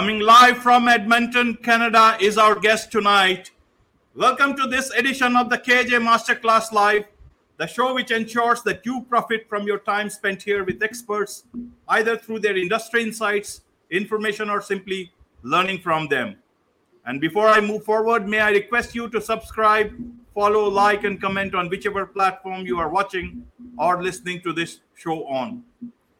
Coming live from Edmonton, Canada, is our guest tonight. Welcome to this edition of the KAJ Masterclass Live, the show which ensures that you profit from your time spent here with experts, either through their industry insights, information, or simply learning from them. And before I move forward, may I request you to subscribe, follow, like, and comment on whichever platform you are watching or listening to this show on.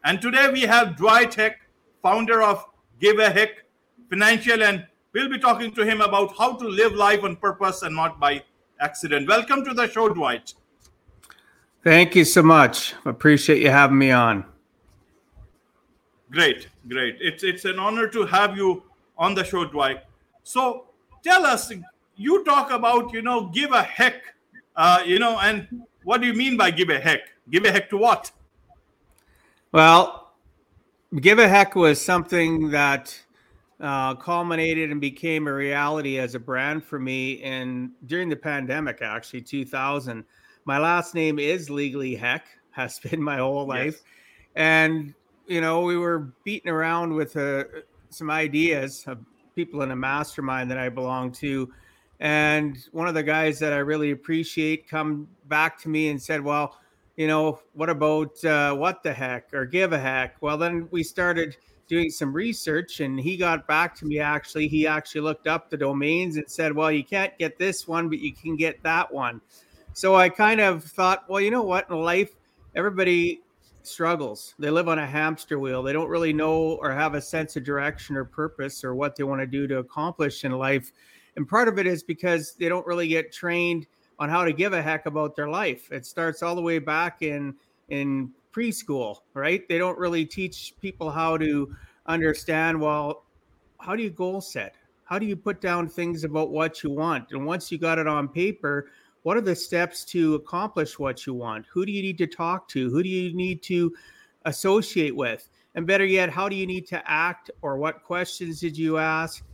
And today we have Dwight Heck, founder of Give a Heck Financial, and we'll be talking to him about how to live life on purpose and not by accident. Welcome to the show, Dwight. Thank you so much. Appreciate you having me on. Great, great. It's it's an honor to have you on the show, Dwight. So tell us, you talk about you know give a heck, uh, you know, and what do you mean by give a heck? Give a heck to what? Well, give a heck was something that uh, culminated and became a reality as a brand for me and during the pandemic actually 2000 my last name is legally heck has been my whole life. Yes. and you know we were beating around with uh, some ideas of people in a mastermind that i belong to. And one of the guys that i really appreciate come back to me and said well you know what about uh, what the heck or give a heck? Well then we started doing some research and he got back to me actually. He actually looked up the domains and said well you can't get this one but you can get that one. So i kind of thought well you know what? In life everybody struggles. They live on a hamster wheel. They don't really know or have a sense of direction or purpose or what they want to do to accomplish in life. And part of it is because they don't really get trained on how to give a heck about their life. It starts all the way back in in preschool, right? They don't really teach people how to understand, well, how do you goal set? How do you put down things about what you want? And once you got it on paper, what are the steps to accomplish what you want? Who do you need to talk to? Who do you need to associate with? And better yet, how do you need to act or what questions did you ask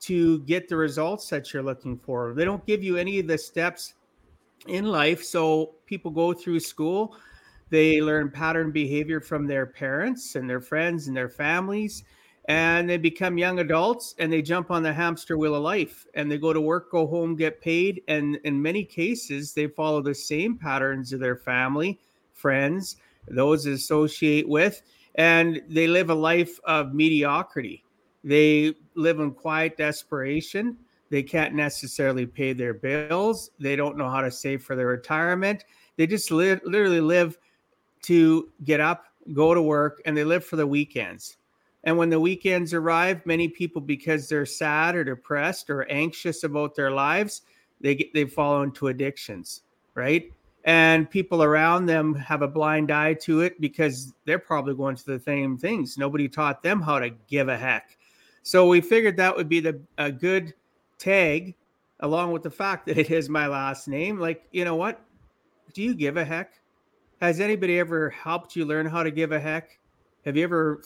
to get the results that you're looking for? They don't give you any of the steps in life. So people go through school they learn pattern behavior from their parents and their friends and their families. And they become young adults and they jump on the hamster wheel of life and they go to work, go home, get paid. And in many cases, they follow the same patterns of their family, friends, those associate with, and they live a life of mediocrity. They live in quiet desperation. They can't necessarily pay their bills. They don't know how to save for their retirement. They just li- literally live to get up, go to work, and they live for the weekends. And when the weekends arrive, many people, because they're sad or depressed or anxious about their lives, they get, they fall into addictions, right? And people around them have a blind eye to it because they're probably going through the same things. Nobody taught them how to give a heck. So we figured that would be the a good tag, along with the fact that it is my last name. Like, you know what? Do you give a heck? Has anybody ever helped you learn how to give a heck? Have you ever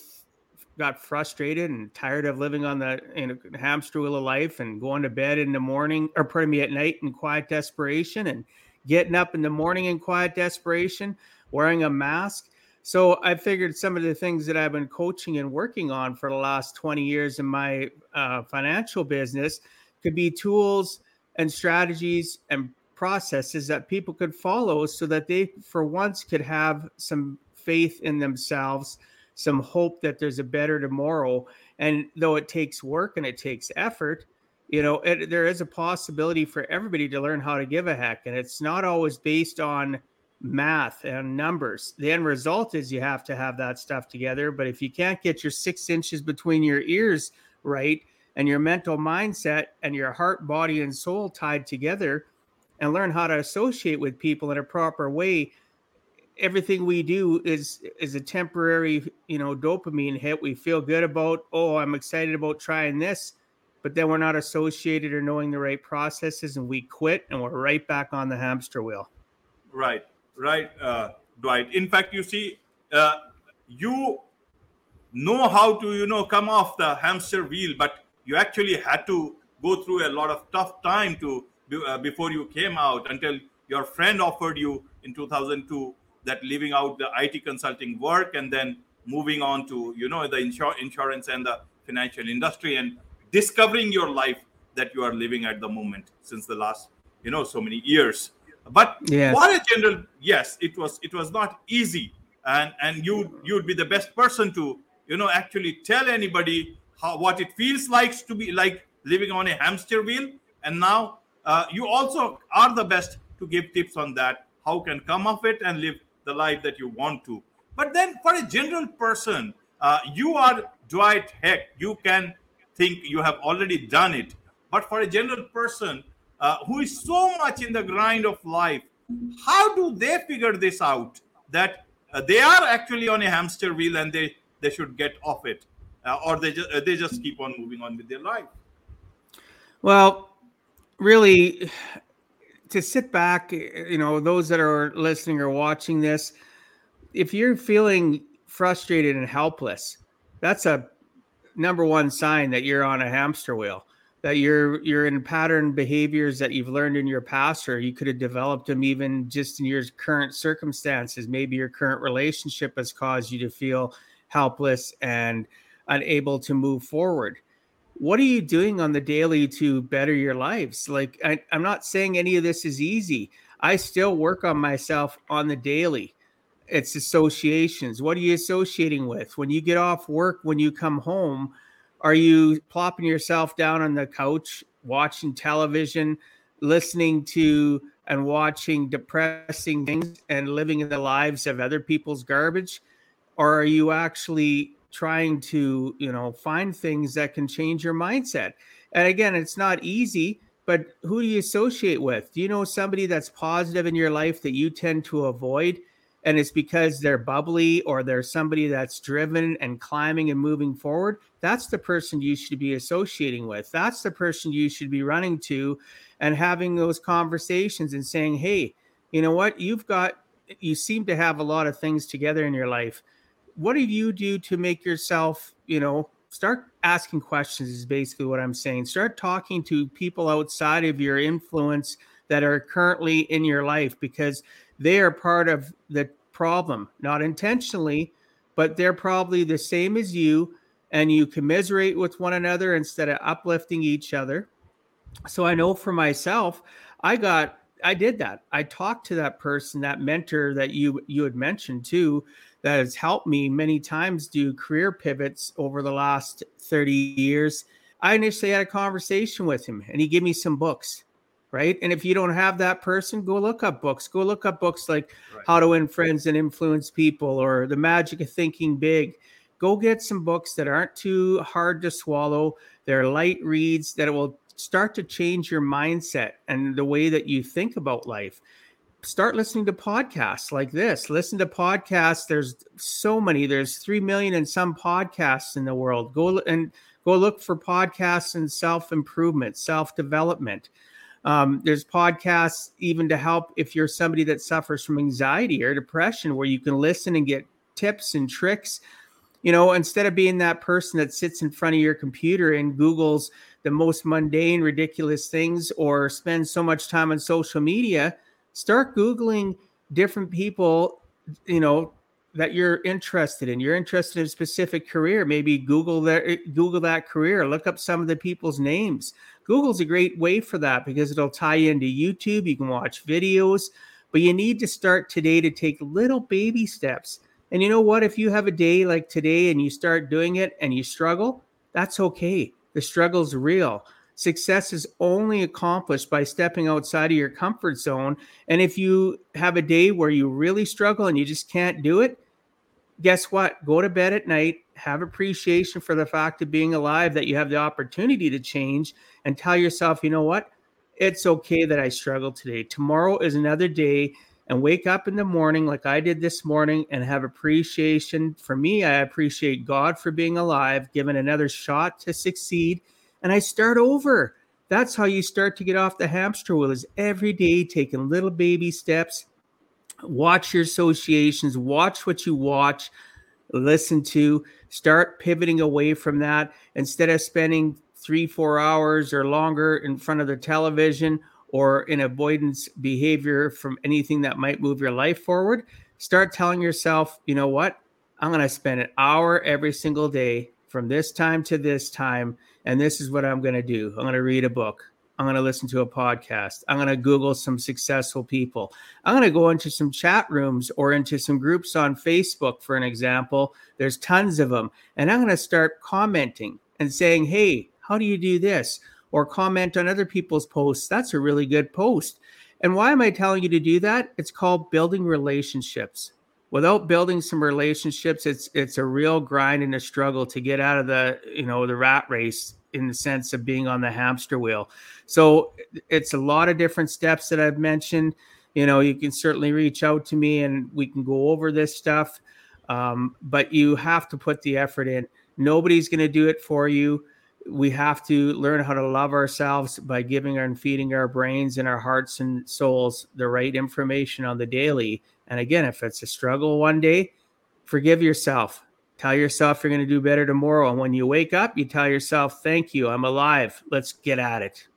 got frustrated and tired of living on the in a hamster wheel of life and going to bed in the morning or pardon me at night in quiet desperation and getting up in the morning in quiet desperation, wearing a mask? So I figured some of the things that I've been coaching and working on for the last 20 years in my uh, financial business could be tools and strategies and processes that people could follow so that they, for once, could have some faith in themselves, some hope that there's a better tomorrow. And though it takes work and it takes effort, you know, it, there is a possibility for everybody to learn how to give a heck. And it's not always based on math and numbers. The end result is you have to have that stuff together. But if you can't get your six inches between your ears right and your mental mindset and your heart, body, and soul tied together, and learn how to associate with people in a proper way everything we do is is a temporary you know dopamine hit. We feel good about oh i'm excited about trying this but then we're not associated or knowing the right processes and we quit and we're right back on the hamster wheel. Right right uh, dwight. In fact you see uh, you know how to you know come off the hamster wheel but you actually had to go through a lot of tough time to Uh, before you came out until your friend offered you in 2002 that leaving out the IT consulting work and then moving on to you know the insur- insurance and the financial industry and discovering your life that you are living at the moment since the last you know so many years. But yes. what a general yes it was it was not easy. And and you you'd be the best person to you know actually tell anybody how what it feels like to be like living on a hamster wheel. And now uh, you also are the best to give tips on that how can come of it and live the life that you want to. But then for a general person uh, you are dwight heck. You can think you have already done it. But for a general person uh, who is so much in the grind of life how do they figure this out? That uh, they are actually on a hamster wheel and they they should get off it. Uh, or they just they just keep on moving on with their life. Well really to sit back you know those that are listening or watching this if you're feeling frustrated and helpless that's a number one sign that you're on a hamster wheel that you're you're in pattern behaviors that you've learned in your past or you could have developed them even just in your current circumstances. Maybe your current relationship has caused you to feel helpless and unable to move forward what are you doing on the daily to better your lives? Like I, i'm not saying any of this is easy. I still work on myself on the daily. It's associations. What are you associating with? When you get off work when you come home are you plopping yourself down on the couch, watching television, listening to and watching depressing things and living in the lives of other people's garbage? Or are you actually trying to, you know, find things that can change your mindset? And again, it's not easy, but who do you associate with? Do you know somebody that's positive in your life that you tend to avoid? and it's because they're bubbly or they're somebody that's driven and climbing and moving forward, that's the person you should be associating with. That's the person you should be running to and having those conversations and saying, hey, you know what? You've got, you seem to have a lot of things together in your life. What do you do to make yourself, you know, start asking questions, is basically what I'm saying. Start talking to people outside of your influence that are currently in your life because they are part of the problem, not intentionally, but they're probably the same as you, and you commiserate with one another instead of uplifting each other. So I know for myself, I got I did that. I talked to that person, that mentor that you you had mentioned too, that has helped me many times do career pivots over the last 30 years. I initially had a conversation with him and he gave me some books right? And if you don't have that person, go look up books. Go look up books like right. How to Win Friends and Influence People or The Magic of Thinking Big. Go get some books that aren't too hard to swallow. They're light reads that will start to change your mindset and the way that you think about life. Start listening to podcasts like this. Listen to podcasts. There's so many. There's 3 million and some podcasts in the world. Go and go look for podcasts and self-improvement, self-development um, there's podcasts even to help if you're somebody that suffers from anxiety or depression, where you can listen and get tips and tricks. You know, instead of being that person that sits in front of your computer and Googles the most mundane, ridiculous things or spends so much time on social media, start Googling different people, you know, that you're interested in. You're interested in a specific career. Maybe Google that Google that career. Look up some of the people's names. Google's a great way for that because it'll tie into YouTube. You can watch videos, but you need to start today to take little baby steps. And you know what? If you have a day like today and you start doing it and you struggle, that's okay. The struggle's real. Success is only accomplished by stepping outside of your comfort zone. And if you have a day where you really struggle and you just can't do it, guess what? Go to bed at night, have appreciation for the fact of being alive, that you have the opportunity to change, and tell yourself, you know what? It's okay that I struggle today. Tomorrow is another day. And wake up in the morning like I did this morning and have appreciation. For me, I appreciate God for being alive, given another shot to succeed and I start over. That's how you start to get off the hamster wheel is every day taking little baby steps. Watch your associations, watch what you watch, listen to, start pivoting away from that instead of spending three, four hours or longer in front of the television or in avoidance behavior from anything that might move your life forward. Start telling yourself, you know what? I'm going to spend an hour every single day from this time to this time, and this is what I'm going to do. I'm going to read a book. I'm going to listen to a podcast. I'm going to Google some successful people. I'm going to go into some chat rooms or into some groups on Facebook, for an example. There's tons of them. And I'm going to start commenting and saying, hey, how do you do this? Or comment on other people's posts. That's a really good post. And why am I telling you to do that? It's called building relationships. Without building some relationships, it's it's a real grind and a struggle to get out of the you know the rat race in the sense of being on the hamster wheel. So it's a lot of different steps that I've mentioned. You know, you can certainly reach out to me and we can go over this stuff. Um, but you have to put the effort in. Nobody's going to do it for you. We have to learn how to love ourselves by giving and feeding our brains and our hearts and souls the right information on the daily. And again, if it's a struggle one day, forgive yourself Tell yourself you're going to do better tomorrow. And when you wake up, you tell yourself, thank you, I'm alive. Let's get at it.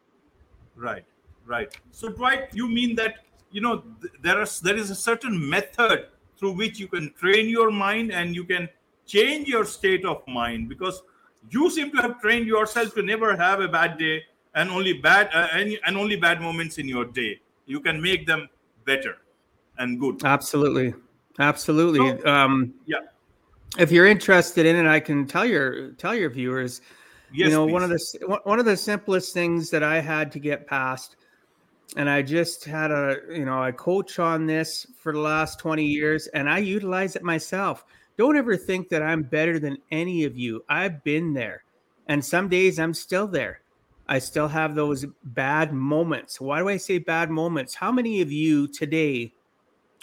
Right, right. So, Dwight, you mean that, you know, there is, there is a certain method through which you can train your mind and you can change your state of mind because you seem to have trained yourself to never have a bad day and only bad uh, and, and only bad moments in your day you can make them better and good absolutely absolutely so, um yeah if you're interested in it, I can tell your tell your viewers. Yes, you know, please. one of the one of the simplest things that I had to get past, and I just had a you know I coach on this for the last twenty years, and I utilize it myself. Don't ever think that I'm better than any of you. I've been there, and some days I'm still there. I still have those bad moments. Why do I say bad moments? How many of you today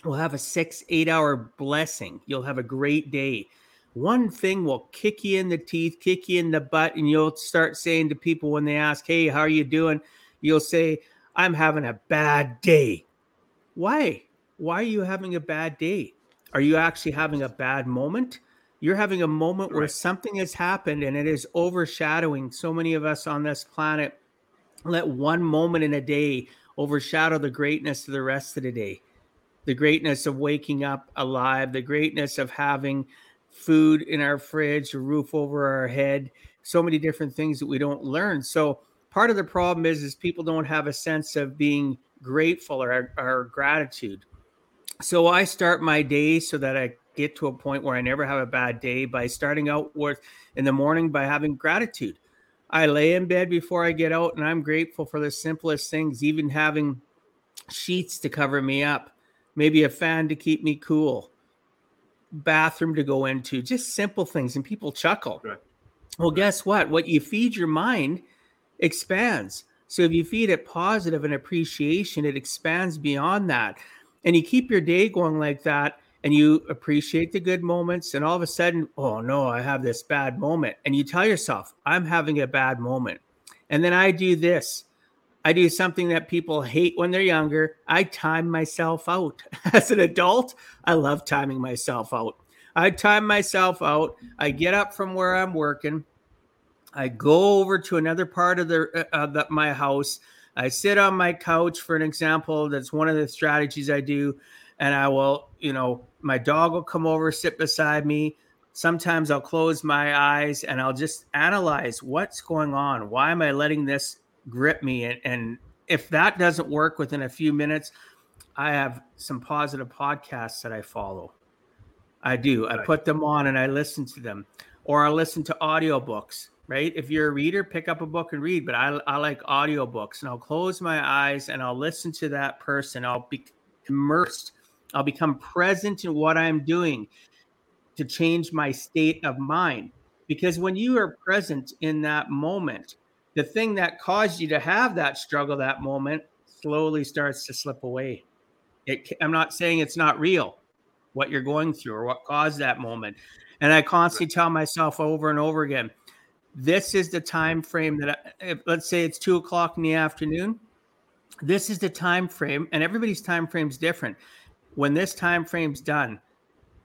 will have a six, eight hour blessing? You'll have a great day one thing will kick you in the teeth, kick you in the butt, and you'll start saying to people when they ask, Hey, how are you doing? You'll say, I'm having a bad day. Why? Why are you having a bad day? Are you actually having a bad moment? You're having a moment right. where something has happened and it is overshadowing so many of us on this planet. Let one moment in a day overshadow the greatness of the rest of the day. The greatness of waking up alive, the greatness of having food in our fridge, a roof over our head, so many different things that we don't learn. So part of the problem is is people don't have a sense of being grateful or, or gratitude. So I start my day so that I get to a point where I never have a bad day by starting out with in the morning by having gratitude. I lay in bed before I get out and I'm grateful for the simplest things, even having sheets to cover me up, maybe a fan to keep me cool, bathroom to go into, just simple things, and people chuckle. Right. Well, guess what? What you feed your mind expands. So if you feed it positive and appreciation, it expands beyond that. And you keep your day going like that, and you appreciate the good moments, and all of a sudden, oh no, I have this bad moment. And you tell yourself, I'm having a bad moment. And then I do this. I do something that people hate when they're younger. I time myself out. As an adult, I love timing myself out. I time myself out. I get up from where I'm working. I go over to another part of the, uh, the, my house. I sit on my couch, for an example. That's one of the strategies I do. And I will, you know, my dog will come over, sit beside me. Sometimes I'll close my eyes and I'll just analyze what's going on. Why am I letting this grip me. And, and if that doesn't work within a few minutes, I have some positive podcasts that I follow. I do. I put them on and I listen to them, or I listen to audiobooks. Right? If you're a reader, pick up a book and read. But I, I like audiobooks, and I'll close my eyes and I'll listen to that person. I'll be immersed. I'll become present in what I'm doing to change my state of mind. Because when you are present in that moment, the thing that caused you to have that struggle that moment slowly starts to slip away. It, I'm not saying it's not real, what you're going through or what caused that moment. And I constantly tell myself over and over again, this is the time frame that, I, if, let's say it's two o'clock in the afternoon. This is the time frame, and everybody's time frame is different. When this time frame's done,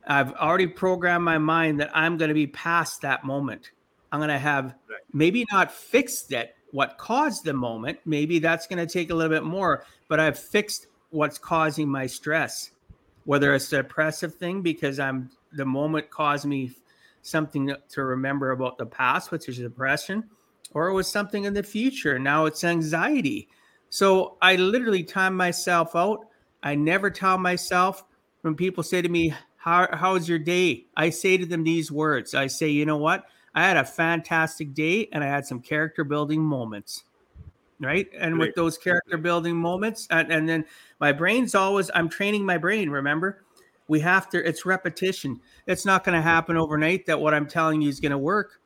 I've already programmed my mind that I'm going to be past that moment. I'm going to have maybe not fixed it, what caused the moment. Maybe that's going to take a little bit more, but I've fixed what's causing my stress, whether it's a depressive thing because I'm the moment caused me something to remember about the past, which is depression, or it was something in the future. Now it's anxiety. So I literally time myself out. I never tell myself when people say to me, How, How's your day? I say to them these words I say, You know what? I had a fantastic day and I had some character building moments. Right. And with those character building moments, and, and then my brain's always, I'm training my brain. Remember, we have to, it's repetition. It's not going to happen overnight that what I'm telling you is going to work,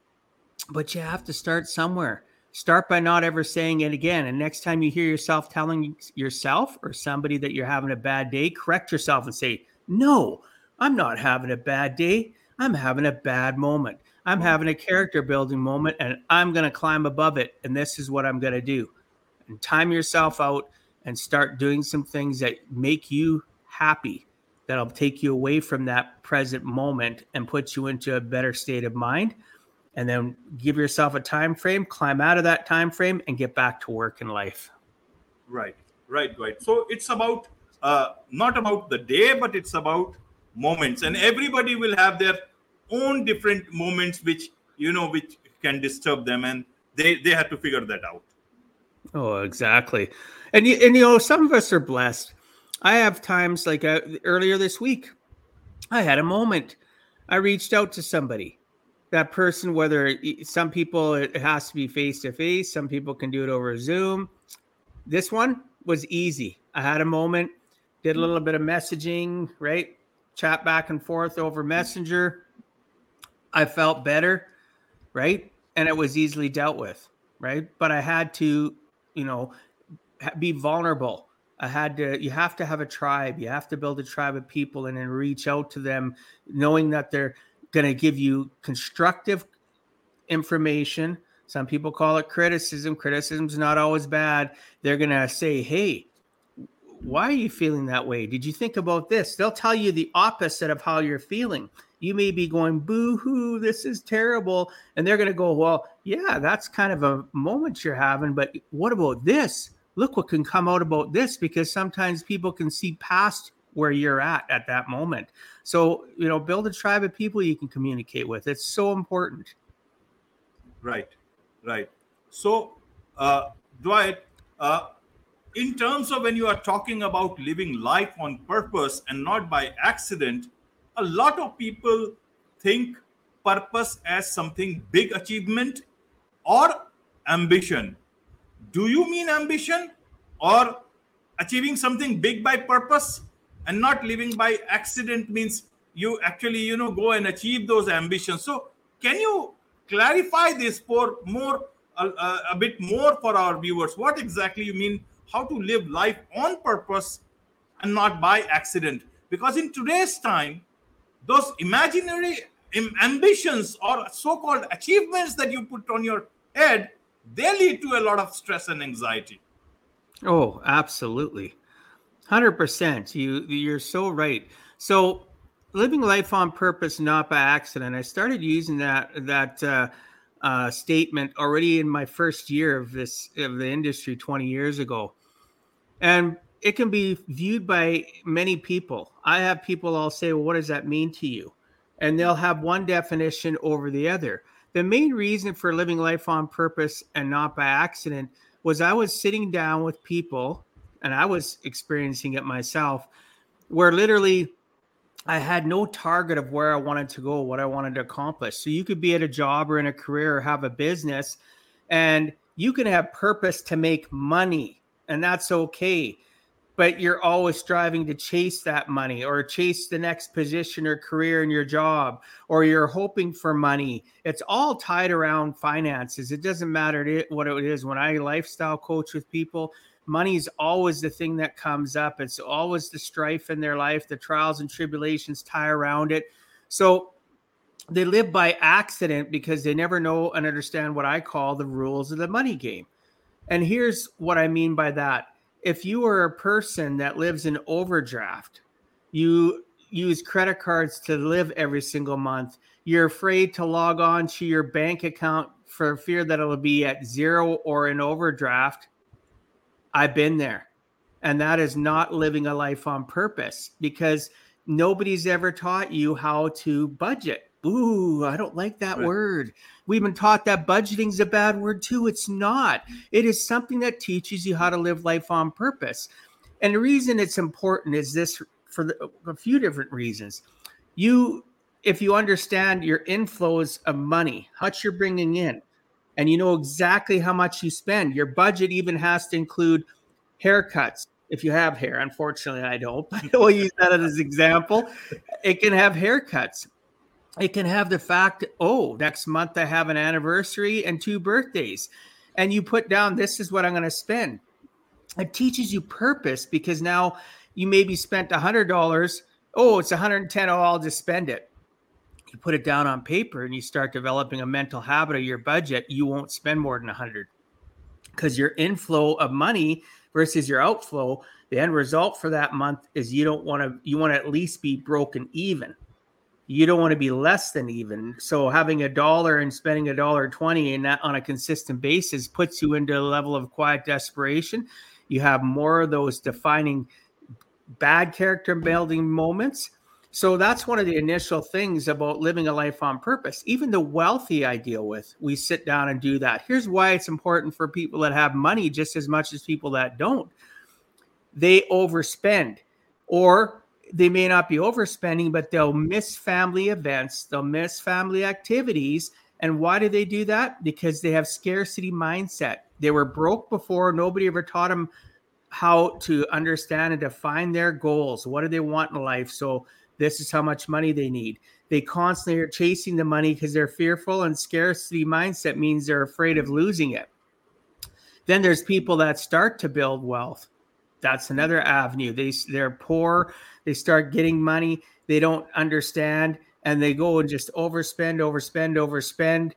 but you have to start somewhere. Start by not ever saying it again. And next time you hear yourself telling yourself or somebody that you're having a bad day, correct yourself and say, No, I'm not having a bad day. I'm having a bad moment. I'm having a character building moment and I'm going to climb above it. And this is what I'm going to do. And time yourself out and start doing some things that make you happy, that'll take you away from that present moment and put you into a better state of mind. And then give yourself a time frame, climb out of that time frame, and get back to work and life. Right, right, right. So it's about uh, not about the day, but it's about moments, and everybody will have their own different moments which you know which can disturb them and they they have to figure that out. Oh exactly. And you, and you know some of us are blessed. I have times like uh, earlier this week i had a moment. I reached out to somebody. That person whether some people it has to be face to face some people can do it over zoom. This one was easy. I had a moment did a little bit of messaging right? Chat back and forth over messenger I felt better, right? And it was easily dealt with, right? But I had to, you know, be vulnerable. I had to, you have to have a tribe. You have to build a tribe of people and then reach out to them, knowing that they're going to give you constructive information. Some people call it criticism. Criticism's not always bad. They're going to say, hey, why are you feeling that way? Did you think about this? They'll tell you the opposite of how you're feeling you may be going boo hoo this is terrible and they're going to go well yeah that's kind of a moment you're having but what about this? Look what can come out about this because sometimes people can see past where you're at at that moment. So you know build a tribe of people you can communicate with. It's so important. Right right. So uh dwight uh in terms of when you are talking about living life on purpose and not by accident a lot of people think purpose as something big achievement or ambition. Do you mean ambition or achieving something big by purpose? And not living by accident means you actually you know go and achieve those ambitions. So can you clarify this for more a bit more for our viewers? What exactly you mean how to live life on purpose and not by accident? Because in today's time those imaginary ambitions or so-called achievements that you put on your head they lead to a lot of stress and anxiety. Oh absolutely. 100% you you're so right. So living life on purpose not by accident. I started using that that uh, uh, statement already in my first year of this of the industry 20 years ago. And it can be viewed by many people. I have people all say, well, what does that mean to you? And they'll have one definition over the other. The main reason for living life on purpose and not by accident was I was sitting down with people and I was experiencing it myself where literally I had no target of where I wanted to go, what I wanted to accomplish. So you could be at a job or in a career or have a business and you can have purpose to make money and that's okay but you're always striving to chase that money or chase the next position or career in your job or you're hoping for money. It's all tied around finances. It doesn't matter what it is. When i lifestyle coach with people money is always the thing that comes up. It's always the strife in their life. The trials and tribulations tie around it. So they live by accident because they never know and understand what i call the rules of the money game. And here's what i mean by that if you are a person that lives in overdraft, you use credit cards to live every single month, you're afraid to log on to your bank account for fear that it'll be at zero or in overdraft. I've been there. And that is not living a life on purpose because nobody's ever taught you how to budget. Ooh, I don't like that Right. word. We've been taught that budgeting is a bad word too. It's not. It is something that teaches you how to live life on purpose. And the reason it's important is this for the, a few different reasons. You, if you understand your inflows of money, how much you're bringing in, and you know exactly how much you spend, your budget even has to include haircuts. If you have hair, unfortunately, I don't, but we'll use that as an example. It can have haircuts it can have the fact oh next month i have an anniversary and two birthdays. And you put down this is what i'm going to spend. It teaches you purpose because now you maybe spent a hundred dollars. Oh it's 110 oh i'll just spend it. You put it down on paper and you start developing a mental habit of your budget you won't spend more than a hundred. Because your inflow of money versus your outflow the end result for that month is you don't want to you want to at least be broken even you don't want to be less than even. So having a dollar and spending a dollar twenty and that on a consistent basis puts you into a level of quiet desperation. You have more of those defining bad character building moments. So that's one of the initial things about living a life on purpose. Even the wealthy I deal with, we sit down and do that. Here's why it's important for people that have money just as much as people that don't. They overspend or they may not be overspending, but they'll miss family events, they'll miss family activities. And why do they do that? Because they have scarcity mindset. They were broke before, nobody ever taught them how to understand and define their goals. What do they want in life? So, this is how much money they need. They constantly are chasing the money because they're fearful, and scarcity mindset means they're afraid of losing it. Then there's people that start to build wealth. That's another avenue. They they're poor they start getting money they don't understand and they go and just overspend overspend overspend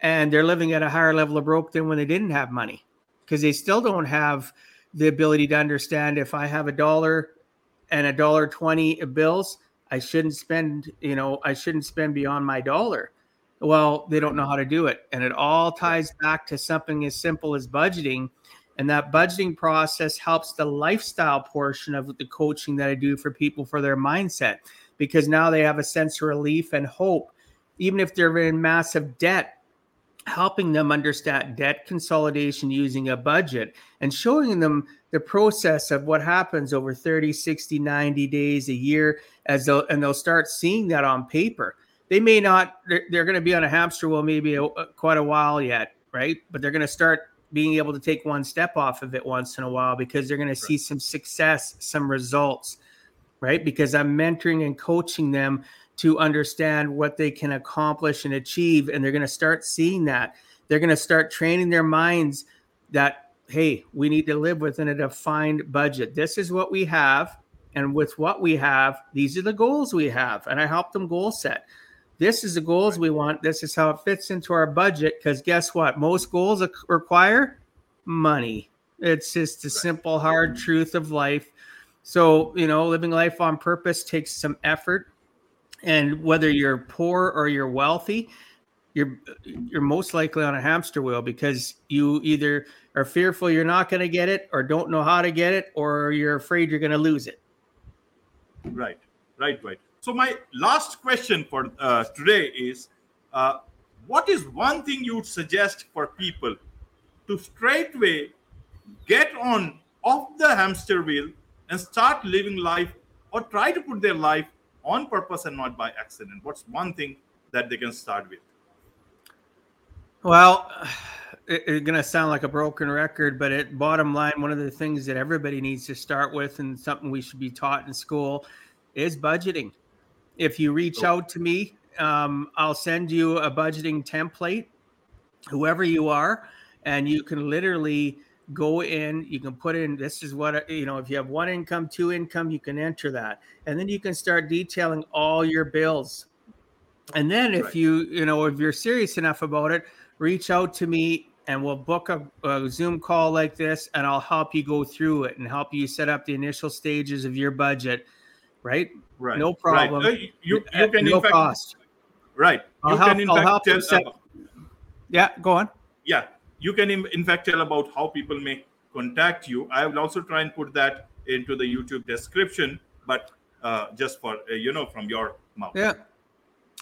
and they're living at a higher level of broke than when they didn't have money because they still don't have the ability to understand if i have a dollar and a dollar 20 bills i shouldn't spend you know i shouldn't spend beyond my dollar well they don't know how to do it and it all ties back to something as simple as budgeting and that budgeting process helps the lifestyle portion of the coaching that I do for people for their mindset because now they have a sense of relief and hope. Even if they're in massive debt, helping them understand debt consolidation using a budget and showing them the process of what happens over 30, 60, 90 days, a year, as they'll, and they'll start seeing that on paper. They may not, they're, they're going to be on a hamster wheel maybe a, quite a while yet, right? But they're going to start being able to take one step off of it once in a while because they're going to see some success, some results, right? Because I'm mentoring and coaching them to understand what they can accomplish and achieve. And they're going to start seeing that. They're going to start training their minds that, hey, we need to live within a defined budget. This is what we have. And with what we have, these are the goals we have. And I help them goal set this is the goals we want. This is how it fits into our budget. Because guess what? Most goals require money. It's just a simple, hard mm-hmm. truth of life. So, you know, living life on purpose takes some effort. And whether you're poor or you're wealthy, you're you're most likely on a hamster wheel because you either are fearful you're not going to get it or don't know how to get it or you're afraid you're going to lose it. Right, right, right. So my last question for uh, today is, uh, what is one thing you would suggest for people to straightway get on off the hamster wheel and start living life or try to put their life on purpose and not by accident? What's one thing that they can start with? Well, it, it's going to sound like a broken record, but at bottom line, one of the things that everybody needs to start with and something we should be taught in school is budgeting. If you reach out to me, um, I'll send you a budgeting template, whoever you are, and you can literally go in. You can put in this is what you know. If you have one income, two income, you can enter that, and then you can start detailing all your bills. And then if right. you you know if you're serious enough about it, reach out to me and we'll book a, a, Zoom call like this, and I'll help you go through it and help you set up the initial stages of your budget. Right? Right. No problem. Right. You, you can no in fact, cost. Right. I'll you help, can in I'll fact help tell, set, uh, yeah, go on. Yeah. You can in, fact tell about how people may contact you. I will also try and put that into the YouTube description, but uh, just for uh, you know from your mouth. Yeah.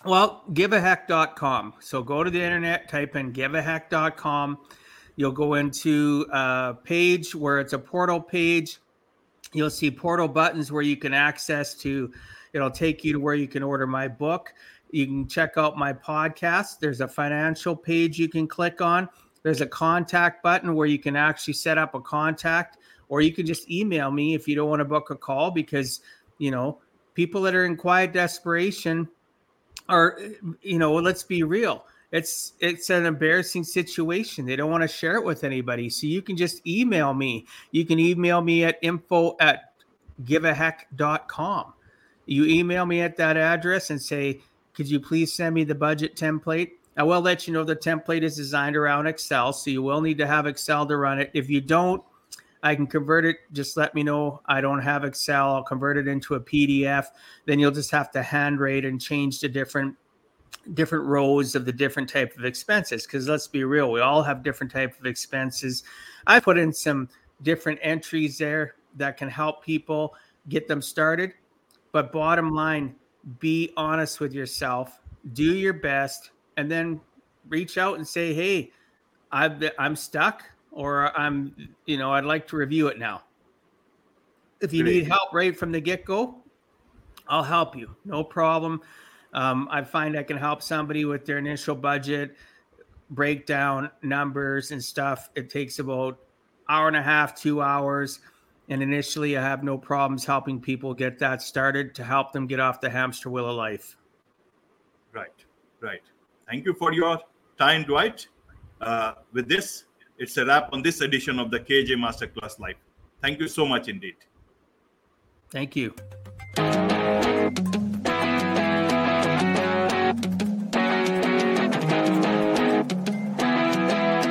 Well, giveaheck.com. So go to the internet, type in giveaheck.com. You'll go into a page where it's a portal page. You'll see portal buttons where you can access to, it'll take you to where you can order my book. You can check out my podcast. There's a financial page you can click on. There's a contact button where you can actually set up a contact, or you can just email me if you don't want to book a call because, you know, people that are in quiet desperation are, you know, let's be real. It's it's an embarrassing situation. They don't want to share it with anybody. So you can just email me. You can email me at info at giveaheck.com. You email me at that address and say, could you please send me the budget template? I will let you know the template is designed around Excel, so you will need to have Excel to run it. If you don't, I can convert it. Just let me know. I don't have Excel. I'll convert it into a PDF. Then you'll just have to hand rate and change the different different rows of the different type of expenses. Because let's be real, we all have different type of expenses. I put in some different entries there that can help people get them started. But bottom line, be honest with yourself, do your best, and then reach out and say, "Hey, I've, I'm stuck, or I'm, you know, I'd like to review it now." If you need help right from the get go, I'll help you. No problem. Um, I find I can help somebody with their initial budget, breakdown numbers and stuff. It takes about hour and a half, two hours and initially, I have no problems helping people get that started to help them get off the hamster wheel of life. Right, right. Thank you for your time, Dwight. Uh, with this, it's a wrap on this edition of the KAJ Masterclass Live. Thank you so much indeed. Thank you.